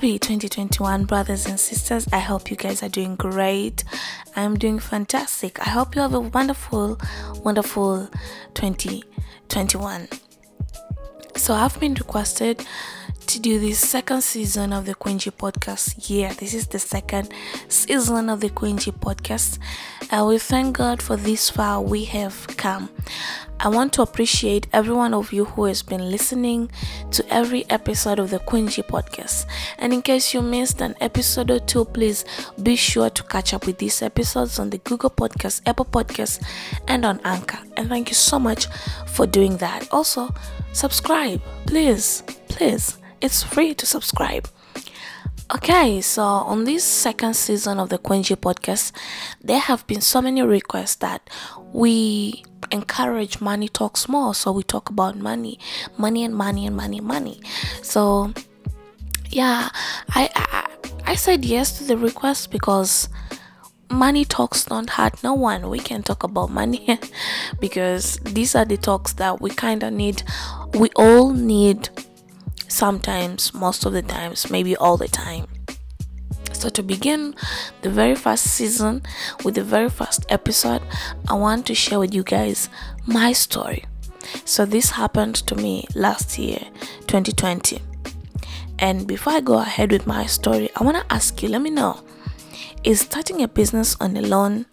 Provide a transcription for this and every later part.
Happy 2021, brothers and sisters. I hope you guys are doing great. I'm doing fantastic. I hope you have a wonderful, wonderful 2021. So, I've been requested to do this second season of the Quincy podcast. Yeah, this is the second season of the Quincy podcast. And we thank God for this far we have come. I want to appreciate every one of you who has been listening to every episode of the Quincy podcast. And in case you missed an episode or two, please be sure to catch up with these episodes on the Google Podcast, Apple Podcast, and on Anchor. And thank you so much for doing that. Also, subscribe, please, please. It's free to subscribe. Okay, so on this second season of the Quincy podcast, there have been so many requests that we encourage money talks more. So we talk about money, money and money and money, money. So yeah, I I, I said yes to the request because money talks don't hurt no one. We can talk about money because these are the talks that we kind of need. We all need sometimes, most of the times, maybe all the time. So, to begin the very first season with the very first episode, I want to share with you guys my story. So, this happened to me last year, 2020. And before I go ahead with my story, I want to ask you let me know is starting a business on a loan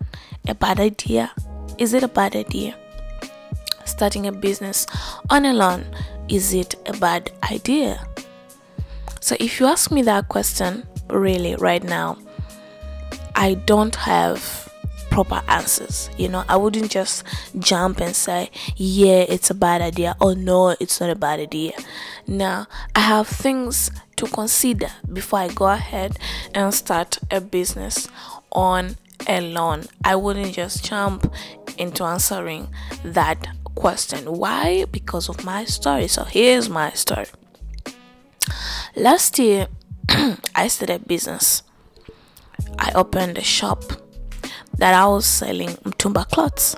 a bad idea? Is it a bad idea? Starting a business on a loan is it a bad idea? So, if you ask me that question, really, right now, I don't have proper answers. You know, I wouldn't just jump and say, yeah, it's a bad idea, or no, it's not a bad idea. Now, I have things to consider before I go ahead and start a business on a loan. I wouldn't just jump into answering that question. Why? Because of my story. So here's my story. Last year, I started business. I opened a shop that I was selling Mtumba clothes.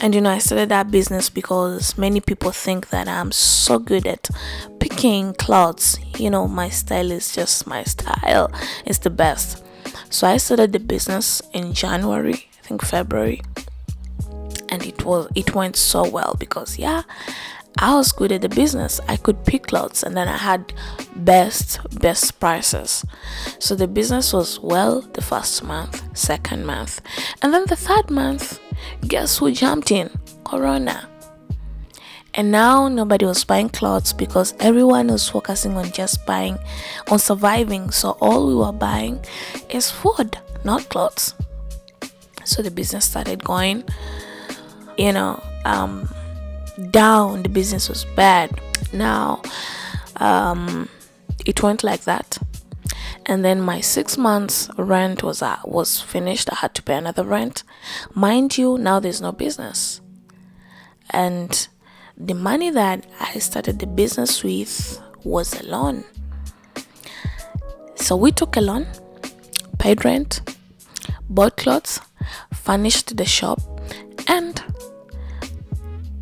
And you know, I started that business because many people think that I'm so good at picking clothes. You know, my style is just my style, it's the best. So I started the business in January, I think February and it was it went so well because yeah I was good at the business. I could pick clothes and then I had best best prices. So the business was well the first month, second month, and then the third month, guess who jumped in? Corona. And now nobody was buying clothes because everyone was focusing on just buying on surviving. So all we were buying is food, not clothes. So the business started going you know um, down the business was bad. Now um, it went like that. And then my six months rent was uh, was finished. I had to pay another rent. Mind you now there's no business. And the money that i started the business with was a loan. So we took a loan paid rent bought clothes furnished the shop and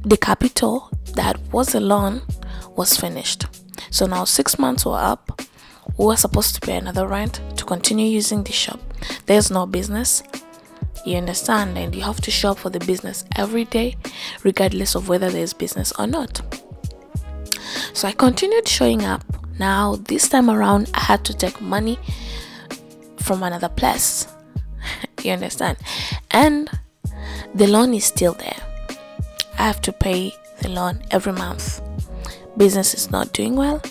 the capital that was a loan was finished. So now six months were up. We were supposed to pay another rent to continue using the shop. There's no business. You understand? And you have to shop for the business every day, regardless of whether there's business or not. So I continued showing up. Now, this time around, I had to take money from another place. you understand? And the loan is still there. I have to pay the loan every month. Business is not doing well.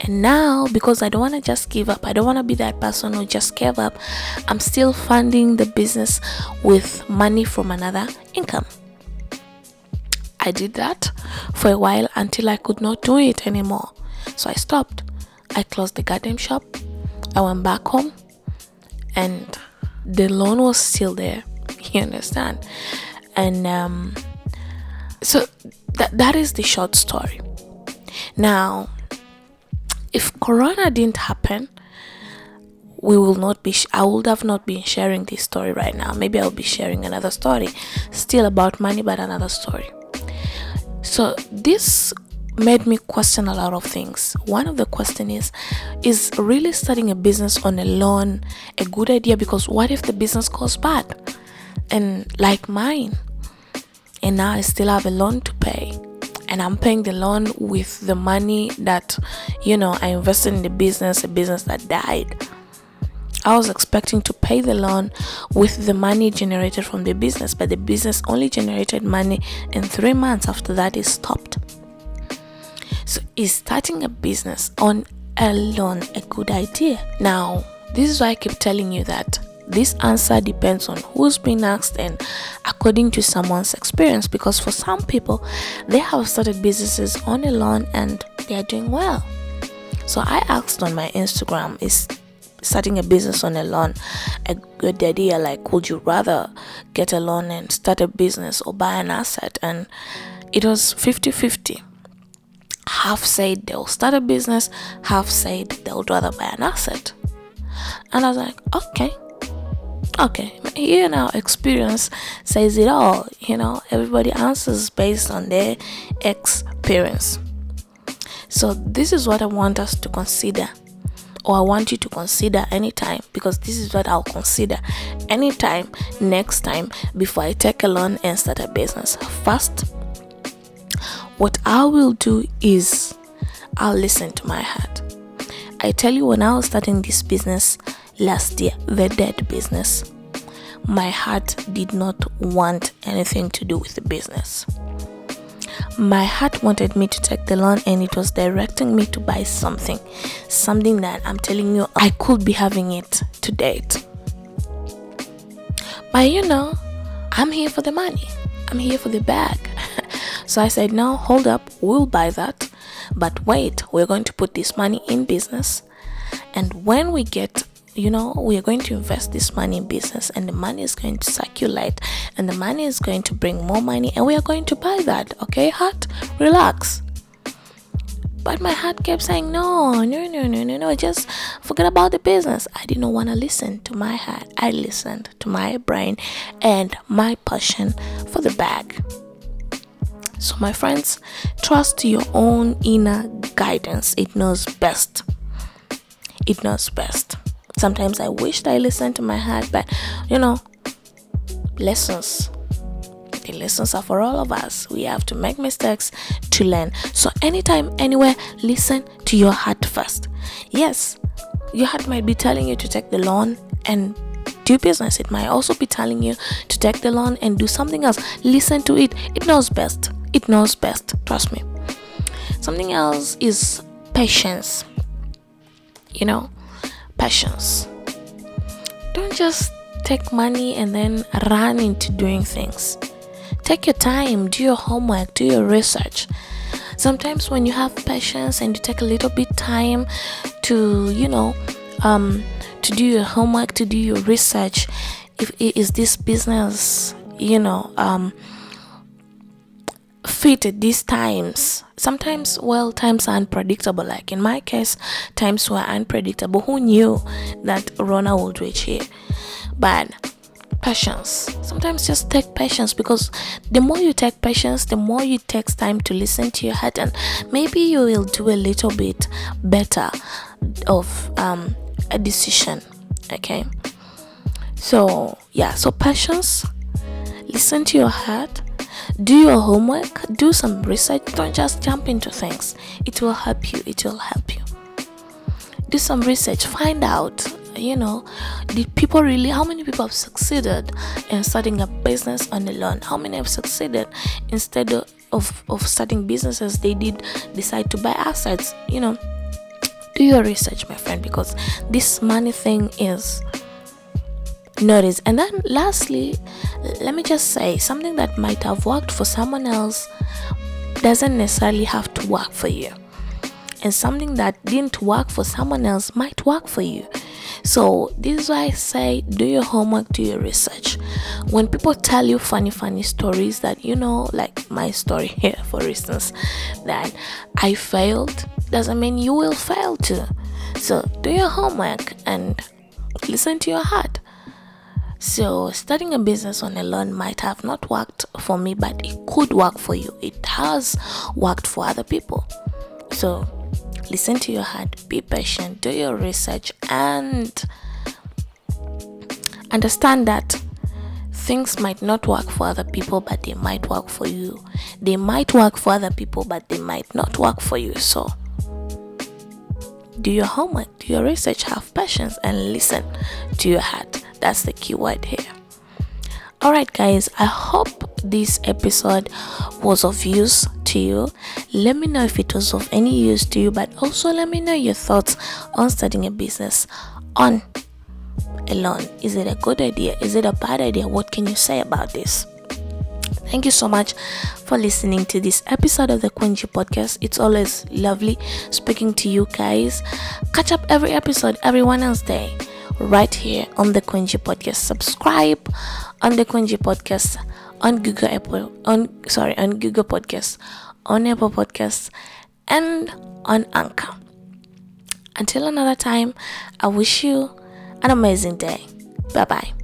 And now, because I don't want to just give up, I don't want to be that person who just gave up, I'm still funding the business with money from another income. I did that for a while until I could not do it anymore. So I stopped. I closed the goddamn shop. I went back home and the loan was still there. You understand? And um, so that that is the short story now if corona didn't happen we will not be sh- i would have not been sharing this story right now maybe i'll be sharing another story still about money but another story so this made me question a lot of things. One of the question is is really starting a business on a loan a good idea because what if the business goes bad? And like mine. And now I still have a loan to pay. And I'm paying the loan with the money that, you know, I invested in the business, a business that died. I was expecting to pay the loan with the money generated from the business, but the business only generated money in three months. After that, it stopped. So, is starting a business on a loan a good idea? Now, this is why I keep telling you that this answer depends on who's being asked and according to someone's experience because for some people they have started businesses on a loan and they are doing well. So i asked on my instagram is starting a business on a loan a good idea? Like would you rather get a loan and start a business or buy an asset? And it was 50-50 half said they'll start a business half said they'll rather buy an asset. And i was like okay okay here now experience says it all you know everybody answers based on their experience so this is what i want us to consider or I want you to consider anytime because this is what I'll consider anytime next time before I take a loan and start a business. First, what I will do is I'll listen to my heart. I tell you, when I was starting this business last year, the dead business, my heart did not want anything to do with the business. My heart wanted me to take the loan and it was directing me to buy something something that i'm telling you i could be having it to date. But you know i'm here for the money. I'm here for the bag. So i said no hold up. We'll buy that. But wait we're going to put this money in business. And when we get you know we are going to invest this money in business and the money is going to circulate and the money is going to bring more money and we are going to buy that okay? Heart relax. But my heart kept saying no no no no no no just forget about the business. I didn't want to listen to my heart. I listened to my brain and my passion for the bag. So my friends trust your own inner guidance. It knows best. It knows best Sometimes I wished I listened to my heart, but you know, lessons. The lessons are for all of us. We have to make mistakes to learn. So, anytime, anywhere, listen to your heart first. Yes, your heart might be telling you to take the loan and do business. It might also be telling you to take the loan and do something else. Listen to it. It knows best. It knows best. Trust me. Something else is patience. You know, passions. Don't just take money and then run into doing things. Take your time, do your homework, do your research. Sometimes when you have patience and you take a little bit time to, you know, um, to do your homework, to do your research, if is this business, you know, um, fit at these times. Sometimes, well, times are unpredictable. Like in my case, times were unpredictable. Who knew that Rona would reach here? But patience. Sometimes just take patience because the more you take patience, the more you take time to listen to your heart, and maybe you will do a little bit better of um, a decision. Okay. So yeah, so patience. Listen to your heart do your homework, do some research, don't just jump into things. It will help you, it will help you. Do some research, find out, you know, did people really, how many people have succeeded in starting a business on the loan? How many have succeeded instead of, of, of starting businesses, they did decide to buy assets, you know? Do your research, my friend, because this money thing is notice. And then, lastly, let me just say something that might have worked for someone else doesn't necessarily have to work for you. And something that didn't work for someone else might work for you. So, this is why I say do your homework, do your research. When people tell you funny, funny stories that you know, like my story here, for instance, that I failed, doesn't mean you will fail too. So, do your homework and listen to your heart So, starting a business on a loan might have not worked for me, but it could work for you. It has worked for other people. So, listen to your heart, be patient, do your research, and understand that things might not work for other people, but they might work for you. They might work for other people, but they might not work for you. So, do your homework, do your research, have patience, and listen to your heart. That's the key word here. Alright, guys, I hope this episode was of use to you. Let me know if it was of any use to you, but also let me know your thoughts on starting a business on a loan. Is it a good idea? Is it a bad idea? What can you say about this? Thank you so much for listening to this episode of the Quincy podcast. It's always lovely speaking to you guys. Catch up every episode every Wednesday right here on the Quincy Podcast. Subscribe on the Quincy Podcast on Google Apple on sorry on Google Podcasts, on Apple Podcasts, and on Anchor. Until another time, I wish you an amazing day. Bye bye.